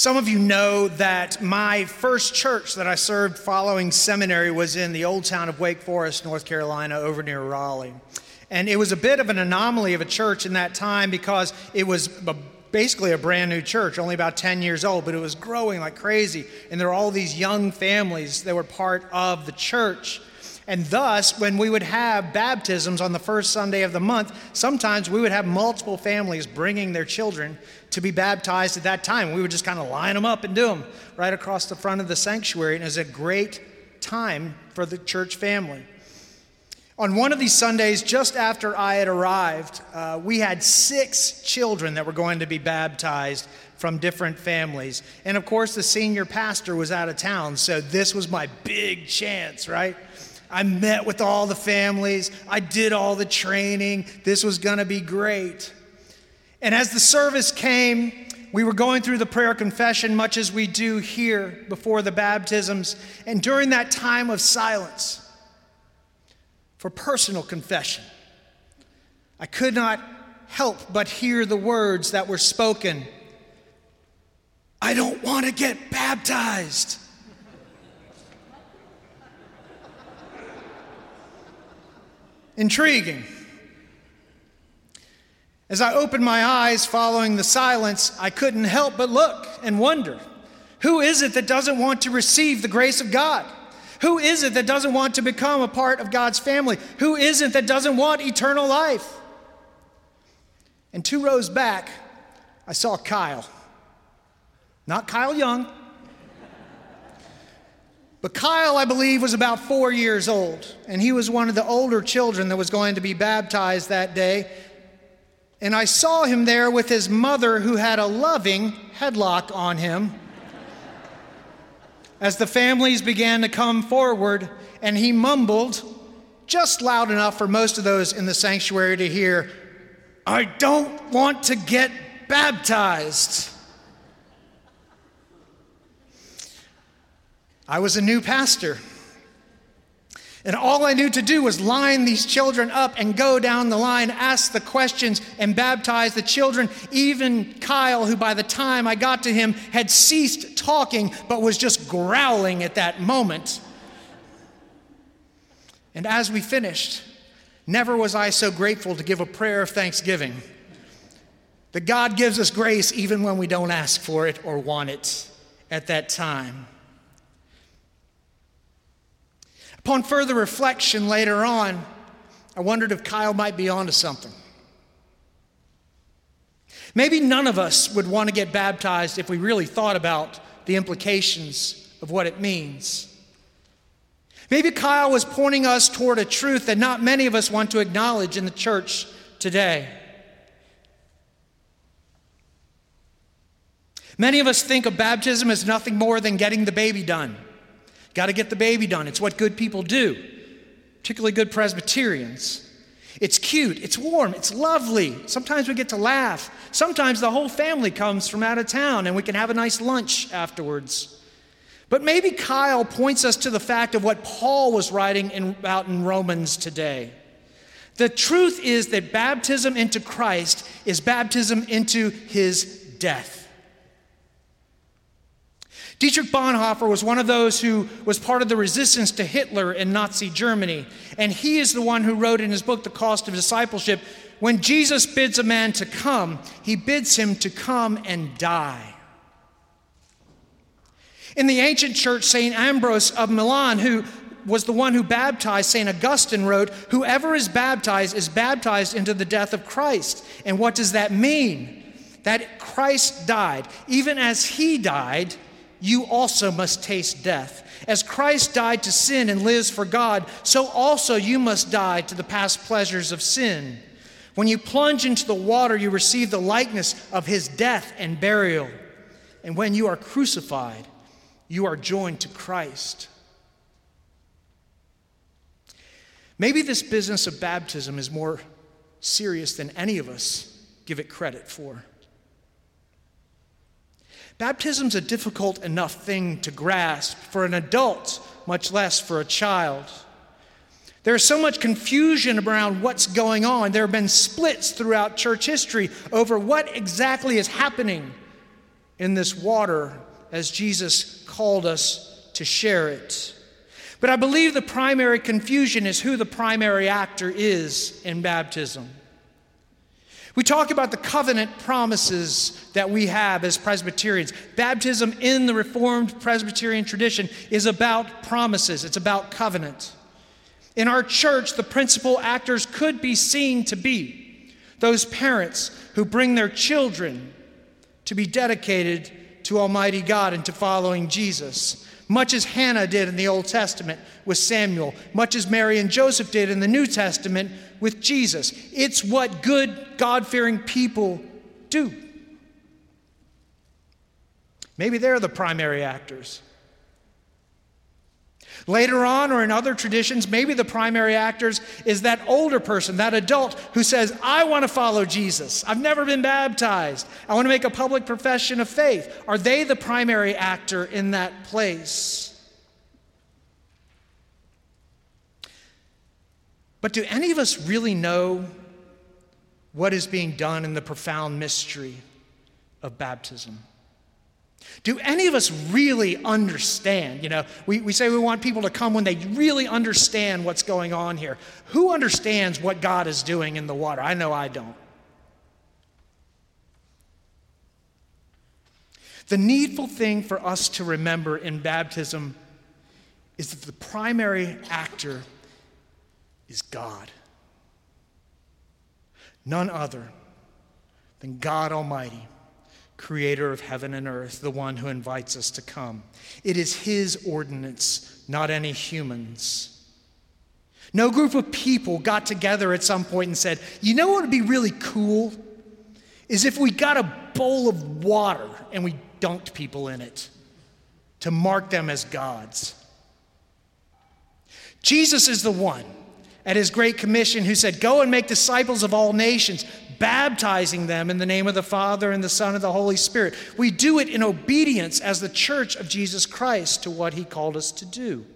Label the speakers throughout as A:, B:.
A: Some of you know that my first church that I served following seminary was in the old town of Wake Forest, North Carolina, over near Raleigh. And it was a bit of an anomaly of a church in that time because it was basically a brand new church, only about 10 years old, but it was growing like crazy. And there were all these young families that were part of the church. And thus, when we would have baptisms on the first Sunday of the month, sometimes we would have multiple families bringing their children to be baptized at that time. We would just kind of line them up and do them right across the front of the sanctuary. And it was a great time for the church family. On one of these Sundays, just after I had arrived, uh, we had six children that were going to be baptized from different families. And of course, the senior pastor was out of town, so this was my big chance, right? I met with all the families. I did all the training. This was going to be great. And as the service came, we were going through the prayer confession, much as we do here before the baptisms. And during that time of silence, for personal confession, I could not help but hear the words that were spoken I don't want to get baptized. intriguing. As I opened my eyes following the silence, I couldn't help but look and wonder who is it that doesn't want to receive the grace of God? Who is it that doesn't want to become a part of God's family? Who is it that doesn't want eternal life? And two rows back, I saw Kyle. Not Kyle Young, but Kyle, I believe, was about four years old, and he was one of the older children that was going to be baptized that day. And I saw him there with his mother, who had a loving headlock on him. As the families began to come forward, and he mumbled, just loud enough for most of those in the sanctuary to hear, I don't want to get baptized. I was a new pastor. And all I knew to do was line these children up and go down the line, ask the questions, and baptize the children. Even Kyle, who by the time I got to him had ceased talking but was just growling at that moment. And as we finished, never was I so grateful to give a prayer of thanksgiving. That God gives us grace even when we don't ask for it or want it at that time. Upon further reflection later on, I wondered if Kyle might be onto something. Maybe none of us would want to get baptized if we really thought about the implications of what it means. Maybe Kyle was pointing us toward a truth that not many of us want to acknowledge in the church today. Many of us think of baptism as nothing more than getting the baby done. Got to get the baby done. It's what good people do, particularly good Presbyterians. It's cute, it's warm, it's lovely. Sometimes we get to laugh. Sometimes the whole family comes from out of town and we can have a nice lunch afterwards. But maybe Kyle points us to the fact of what Paul was writing in, about in Romans today. The truth is that baptism into Christ is baptism into his death. Dietrich Bonhoeffer was one of those who was part of the resistance to Hitler in Nazi Germany. And he is the one who wrote in his book, The Cost of Discipleship when Jesus bids a man to come, he bids him to come and die. In the ancient church, St. Ambrose of Milan, who was the one who baptized, St. Augustine wrote, Whoever is baptized is baptized into the death of Christ. And what does that mean? That Christ died. Even as he died, you also must taste death. As Christ died to sin and lives for God, so also you must die to the past pleasures of sin. When you plunge into the water, you receive the likeness of his death and burial. And when you are crucified, you are joined to Christ. Maybe this business of baptism is more serious than any of us give it credit for. Baptism's a difficult enough thing to grasp for an adult, much less for a child. There's so much confusion around what's going on. There have been splits throughout church history over what exactly is happening in this water as Jesus called us to share it. But I believe the primary confusion is who the primary actor is in baptism. We talk about the covenant promises that we have as Presbyterians. Baptism in the Reformed Presbyterian tradition is about promises, it's about covenant. In our church, the principal actors could be seen to be those parents who bring their children to be dedicated to Almighty God and to following Jesus much as Hannah did in the Old Testament with Samuel, much as Mary and Joseph did in the New Testament with Jesus. It's what good, God fearing people do. Maybe they're the primary actors. Later on, or in other traditions, maybe the primary actors is that older person, that adult who says, I want to follow Jesus. I've never been baptized. I want to make a public profession of faith. Are they the primary actor in that place? But do any of us really know what is being done in the profound mystery of baptism? Do any of us really understand? You know, we, we say we want people to come when they really understand what's going on here. Who understands what God is doing in the water? I know I don't. The needful thing for us to remember in baptism is that the primary actor is God. None other than God Almighty creator of heaven and earth, the one who invites us to come. It is his ordinance, not any human's. No group of people got together at some point and said, You know what would be really cool? Is if we got a bowl of water and we dunked people in it to mark them as gods. Jesus is the one at his great commission who said, Go and make disciples of all nations, baptizing them in the name of the Father and the Son and the Holy Spirit. We do it in obedience as the church of Jesus Christ to what he called us to do.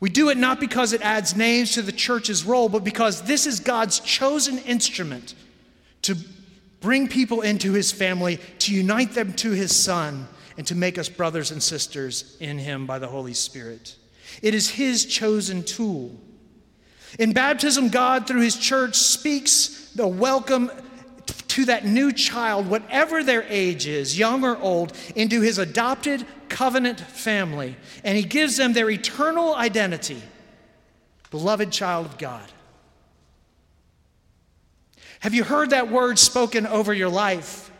A: We do it not because it adds names to the church's roll, but because this is God's chosen instrument to bring people into his family, to unite them to his Son, and to make us brothers and sisters in him by the Holy Spirit. It is his chosen tool. In baptism, God, through his church, speaks the welcome to that new child, whatever their age is, young or old, into his adopted covenant family. And he gives them their eternal identity beloved child of God. Have you heard that word spoken over your life?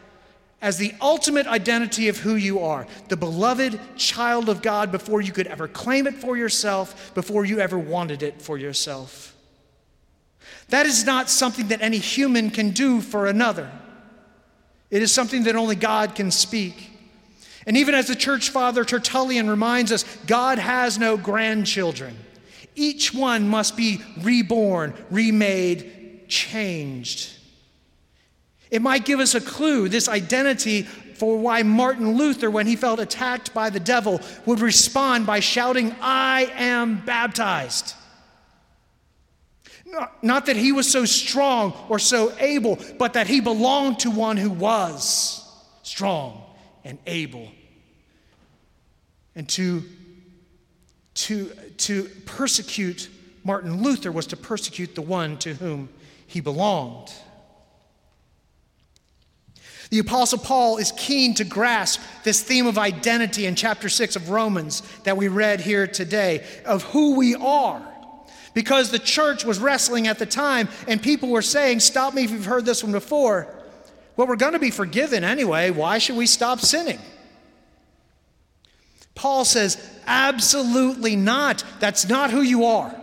A: As the ultimate identity of who you are, the beloved child of God before you could ever claim it for yourself, before you ever wanted it for yourself. That is not something that any human can do for another. It is something that only God can speak. And even as the church father Tertullian reminds us, God has no grandchildren. Each one must be reborn, remade, changed. It might give us a clue, this identity, for why Martin Luther, when he felt attacked by the devil, would respond by shouting, I am baptized. Not that he was so strong or so able, but that he belonged to one who was strong and able. And to, to, to persecute Martin Luther was to persecute the one to whom he belonged. The Apostle Paul is keen to grasp this theme of identity in chapter 6 of Romans that we read here today, of who we are. Because the church was wrestling at the time, and people were saying, Stop me if you've heard this one before. Well, we're going to be forgiven anyway. Why should we stop sinning? Paul says, Absolutely not. That's not who you are.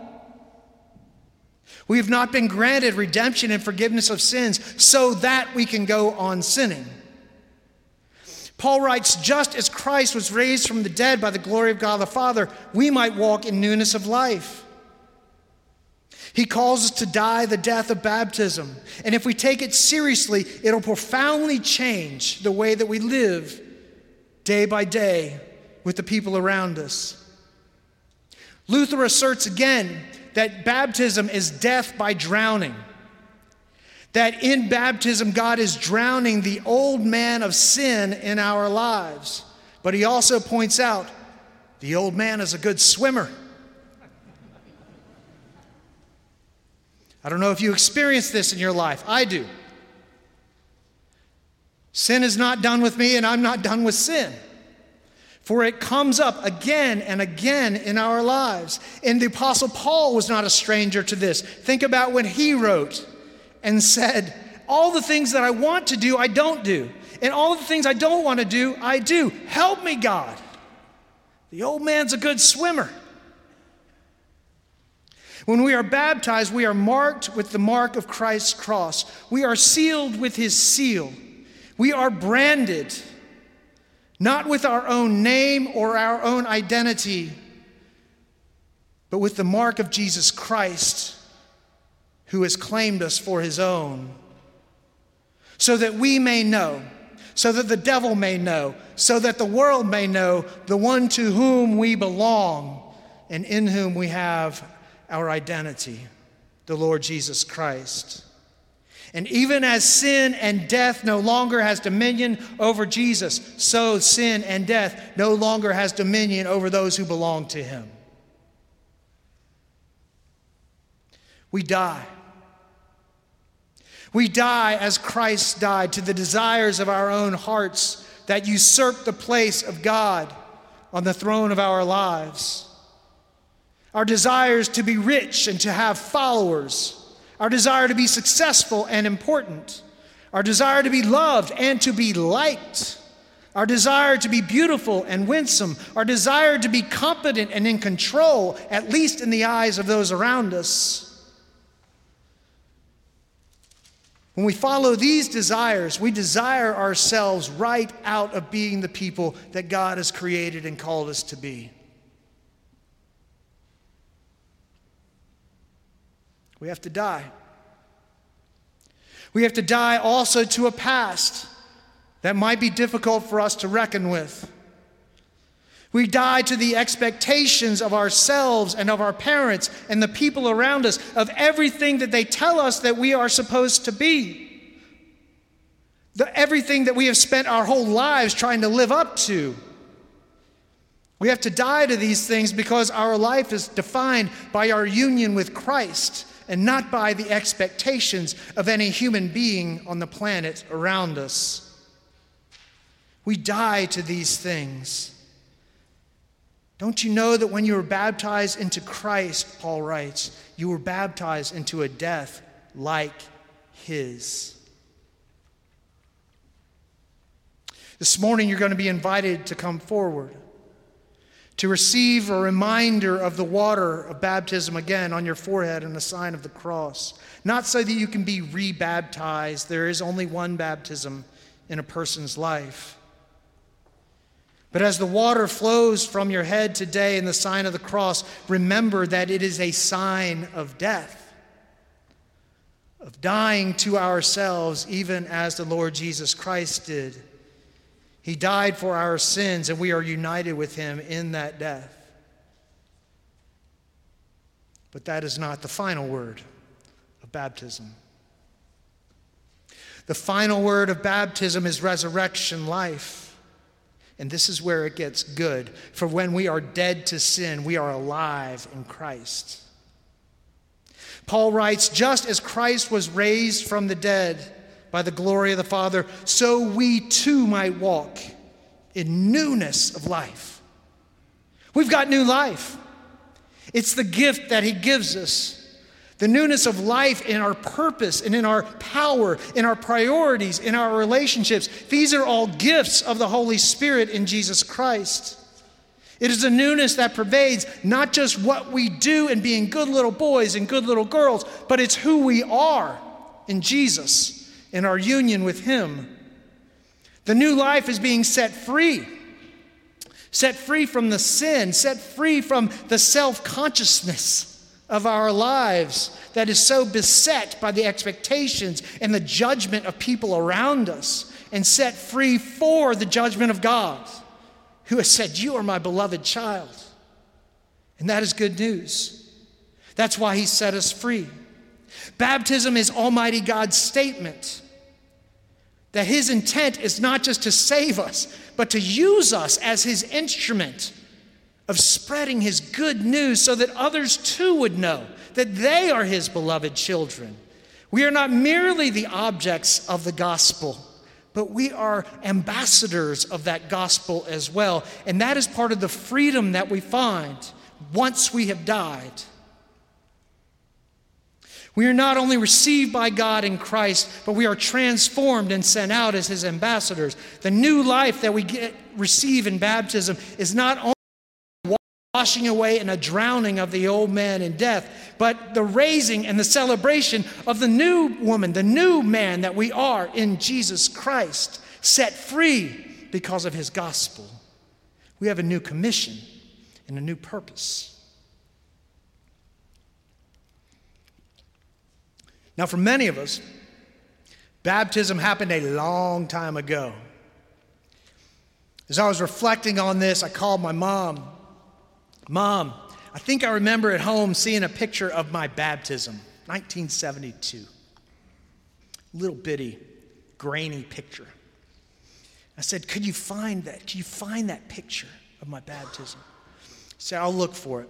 A: We have not been granted redemption and forgiveness of sins so that we can go on sinning. Paul writes, just as Christ was raised from the dead by the glory of God the Father, we might walk in newness of life. He calls us to die the death of baptism. And if we take it seriously, it'll profoundly change the way that we live day by day with the people around us. Luther asserts again that baptism is death by drowning. That in baptism, God is drowning the old man of sin in our lives. But he also points out the old man is a good swimmer. I don't know if you experience this in your life. I do. Sin is not done with me, and I'm not done with sin. For it comes up again and again in our lives. And the Apostle Paul was not a stranger to this. Think about when he wrote and said, All the things that I want to do, I don't do. And all the things I don't want to do, I do. Help me, God. The old man's a good swimmer. When we are baptized, we are marked with the mark of Christ's cross. We are sealed with his seal. We are branded, not with our own name or our own identity, but with the mark of Jesus Christ, who has claimed us for his own, so that we may know, so that the devil may know, so that the world may know the one to whom we belong and in whom we have our identity, the Lord Jesus Christ. And even as sin and death no longer has dominion over Jesus, so sin and death no longer has dominion over those who belong to him. We die. We die as Christ died to the desires of our own hearts that usurp the place of God on the throne of our lives our desires to be rich and to have followers, our desire to be successful and important, our desire to be loved and to be liked, our desire to be beautiful and winsome, our desire to be competent and in control, at least in the eyes of those around us. When we follow these desires, we desire ourselves right out of being the people that God has created and called us to be. We have to die. We have to die also to a past that might be difficult for us to reckon with. We die to the expectations of ourselves and of our parents and the people around us, of everything that they tell us that we are supposed to be. The, everything that we have spent our whole lives trying to live up to. We have to die to these things because our life is defined by our union with Christ and not by the expectations of any human being on the planet around us. We die to these things. Don't you know that when you were baptized into Christ, Paul writes, you were baptized into a death like his? This morning, you're going to be invited to come forward to receive a reminder of the water of baptism again on your forehead and the sign of the cross. Not so that you can be rebaptized, there is only one baptism in a person's life. But as the water flows from your head today in the sign of the cross, remember that it is a sign of death, of dying to ourselves, even as the Lord Jesus Christ did. He died for our sins, and we are united with him in that death. But that is not the final word of baptism. The final word of baptism is resurrection life. And this is where it gets good. For when we are dead to sin, we are alive in Christ. Paul writes, just as Christ was raised from the dead, by the glory of the Father, so we too might walk in newness of life. We've got new life. It's the gift that He gives us. The newness of life in our purpose and in our power, in our priorities, in our relationships. These are all gifts of the Holy Spirit in Jesus Christ. It is a newness that pervades not just what we do in being good little boys and good little girls, but it's who we are in Jesus in our union with Him. The new life is being set free, set free from the sin, set free from the self consciousness of our lives that is so beset by the expectations and the judgment of people around us, and set free for the judgment of God, who has said, You are my beloved child. And that is good news. That's why He set us free. Baptism is Almighty God's statement that His intent is not just to save us, but to use us as His instrument of spreading His good news so that others too would know that they are His beloved children. We are not merely the objects of the gospel, but we are ambassadors of that gospel as well. And that is part of the freedom that we find once we have died. We are not only received by God in Christ, but we are transformed and sent out as his ambassadors. The new life that we get, receive in baptism is not only washing away and a drowning of the old man in death, but the raising and the celebration of the new woman, the new man that we are in Jesus Christ, set free because of his gospel. We have a new commission and a new purpose. Now, for many of us, baptism happened a long time ago. As I was reflecting on this, I called my mom. Mom, I think I remember at home seeing a picture of my baptism, 1972. Little bitty, grainy picture. I said, Could you find that? Could you find that picture of my baptism? I said, I'll look for it.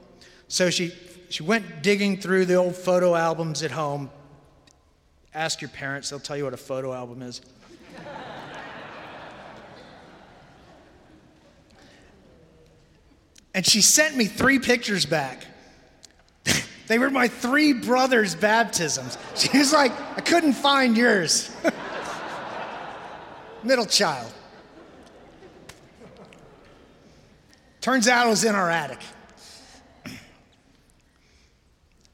A: So she, she went digging through the old photo albums at home, Ask your parents, they'll tell you what a photo album is. and she sent me three pictures back. they were my three brothers' baptisms. She was like, I couldn't find yours. Middle child. Turns out it was in our attic.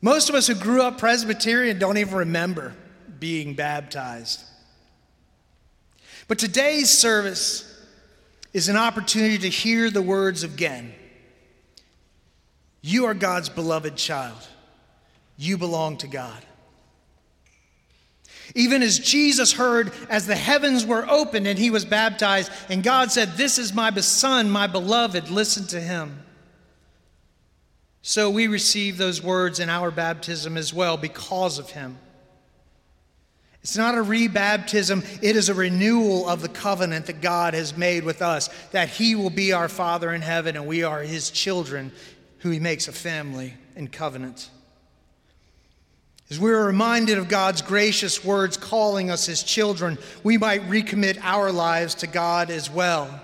A: Most of us who grew up Presbyterian don't even remember being baptized. But today's service is an opportunity to hear the words again. You are God's beloved child. You belong to God. Even as Jesus heard as the heavens were opened and he was baptized, and God said, This is my son, my beloved, listen to him. So we receive those words in our baptism as well because of him. It's not a rebaptism, it is a renewal of the covenant that God has made with us, that He will be our Father in heaven and we are His children who He makes a family in covenant. As we are reminded of God's gracious words calling us His children, we might recommit our lives to God as well.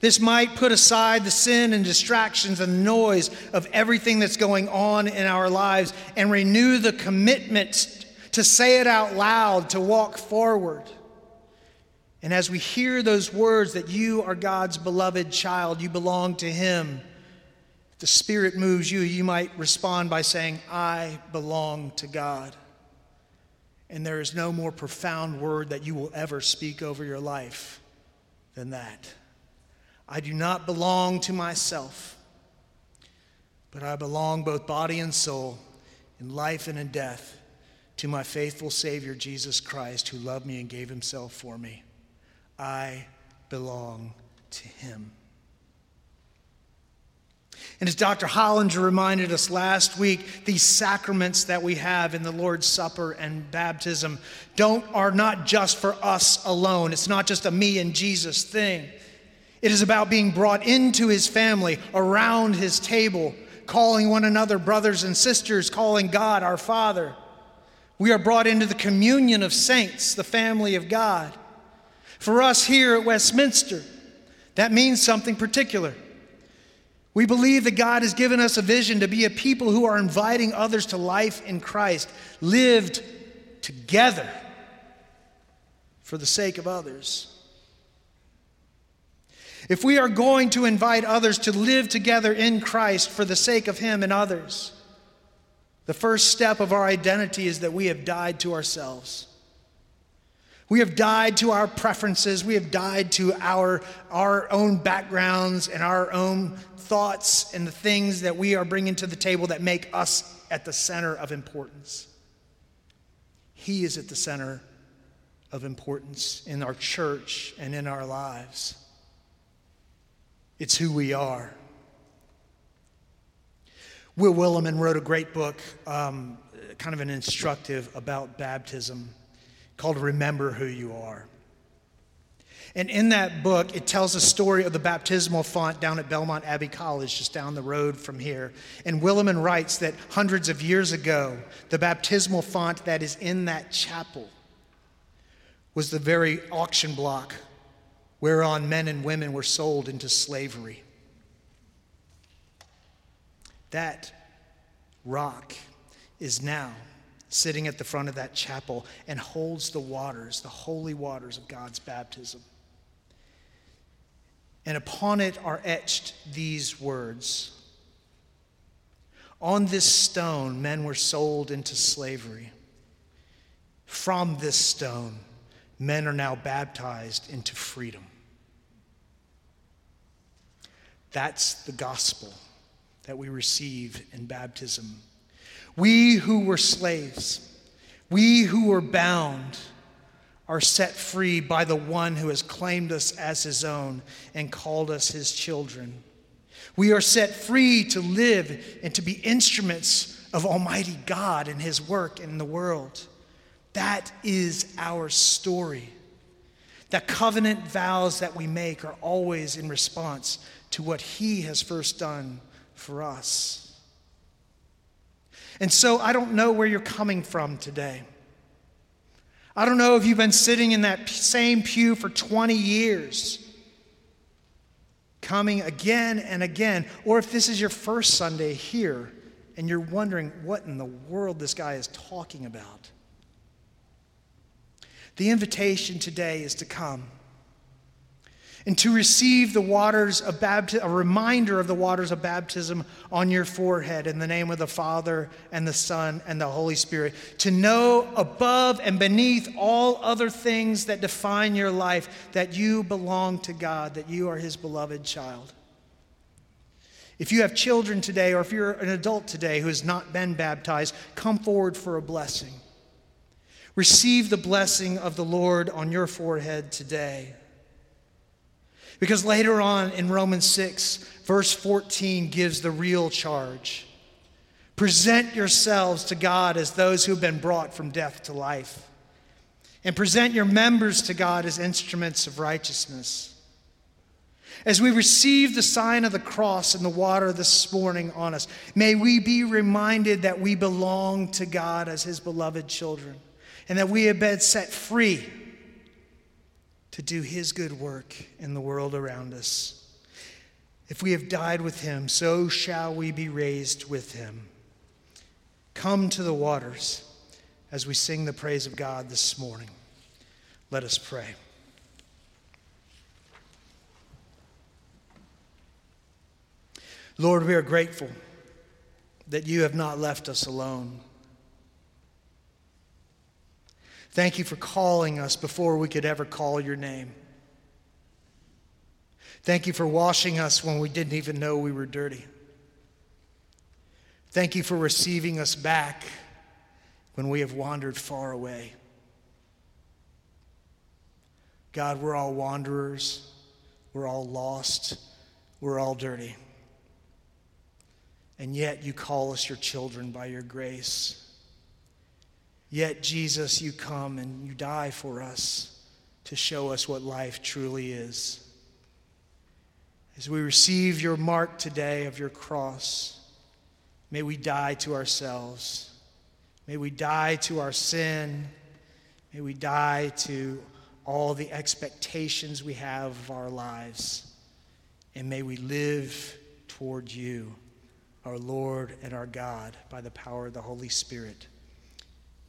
A: This might put aside the sin and distractions and noise of everything that's going on in our lives and renew the commitment to say it out loud, to walk forward. And as we hear those words that you are God's beloved child, you belong to Him, if the Spirit moves you, you might respond by saying, I belong to God. And there is no more profound word that you will ever speak over your life than that. I do not belong to myself, but I belong both body and soul, in life and in death to my faithful Savior, Jesus Christ, who loved me and gave himself for me. I belong to him. And as Dr. Hollinger reminded us last week, these sacraments that we have in the Lord's Supper and baptism don't, are not just for us alone. It's not just a me and Jesus thing. It is about being brought into his family, around his table, calling one another brothers and sisters, calling God our Father. We are brought into the communion of saints, the family of God. For us here at Westminster, that means something particular. We believe that God has given us a vision to be a people who are inviting others to life in Christ, lived together for the sake of others. If we are going to invite others to live together in Christ for the sake of Him and others, the first step of our identity is that we have died to ourselves. We have died to our preferences. We have died to our, our own backgrounds and our own thoughts and the things that we are bringing to the table that make us at the center of importance. He is at the center of importance in our church and in our lives. It's who we are. Will Willimon wrote a great book um, kind of an instructive about baptism called Remember Who You Are. And in that book, it tells a story of the baptismal font down at Belmont Abbey College, just down the road from here. And Willimon writes that hundreds of years ago, the baptismal font that is in that chapel was the very auction block whereon men and women were sold into slavery. That rock is now sitting at the front of that chapel and holds the waters, the holy waters of God's baptism. And upon it are etched these words On this stone, men were sold into slavery. From this stone, men are now baptized into freedom. That's the gospel that we receive in baptism. We who were slaves, we who were bound, are set free by the one who has claimed us as his own and called us his children. We are set free to live and to be instruments of Almighty God and his work in the world. That is our story. The covenant vows that we make are always in response to what he has first done for us. And so I don't know where you're coming from today. I don't know if you've been sitting in that same pew for 20 years, coming again and again, or if this is your first Sunday here and you're wondering what in the world this guy is talking about. The invitation today is to come and to receive the waters of baptism, a reminder of the waters of baptism on your forehead in the name of the Father and the Son and the Holy Spirit. To know above and beneath all other things that define your life that you belong to God, that you are His beloved child. If you have children today, or if you're an adult today who has not been baptized, come forward for a blessing. Receive the blessing of the Lord on your forehead today. Because later on in Romans 6, verse 14 gives the real charge. Present yourselves to God as those who have been brought from death to life, and present your members to God as instruments of righteousness. As we receive the sign of the cross in the water this morning on us, may we be reminded that we belong to God as His beloved children, and that we have been set free to do his good work in the world around us. If we have died with him, so shall we be raised with him. Come to the waters as we sing the praise of God this morning. Let us pray. Lord, we are grateful that you have not left us alone. Thank you for calling us before we could ever call your name. Thank you for washing us when we didn't even know we were dirty. Thank you for receiving us back when we have wandered far away. God, we're all wanderers. We're all lost. We're all dirty. And yet you call us your children by your grace. Yet, Jesus, you come and you die for us to show us what life truly is. As we receive your mark today of your cross, may we die to ourselves. May we die to our sin. May we die to all the expectations we have of our lives. And may we live toward you, our Lord and our God, by the power of the Holy Spirit.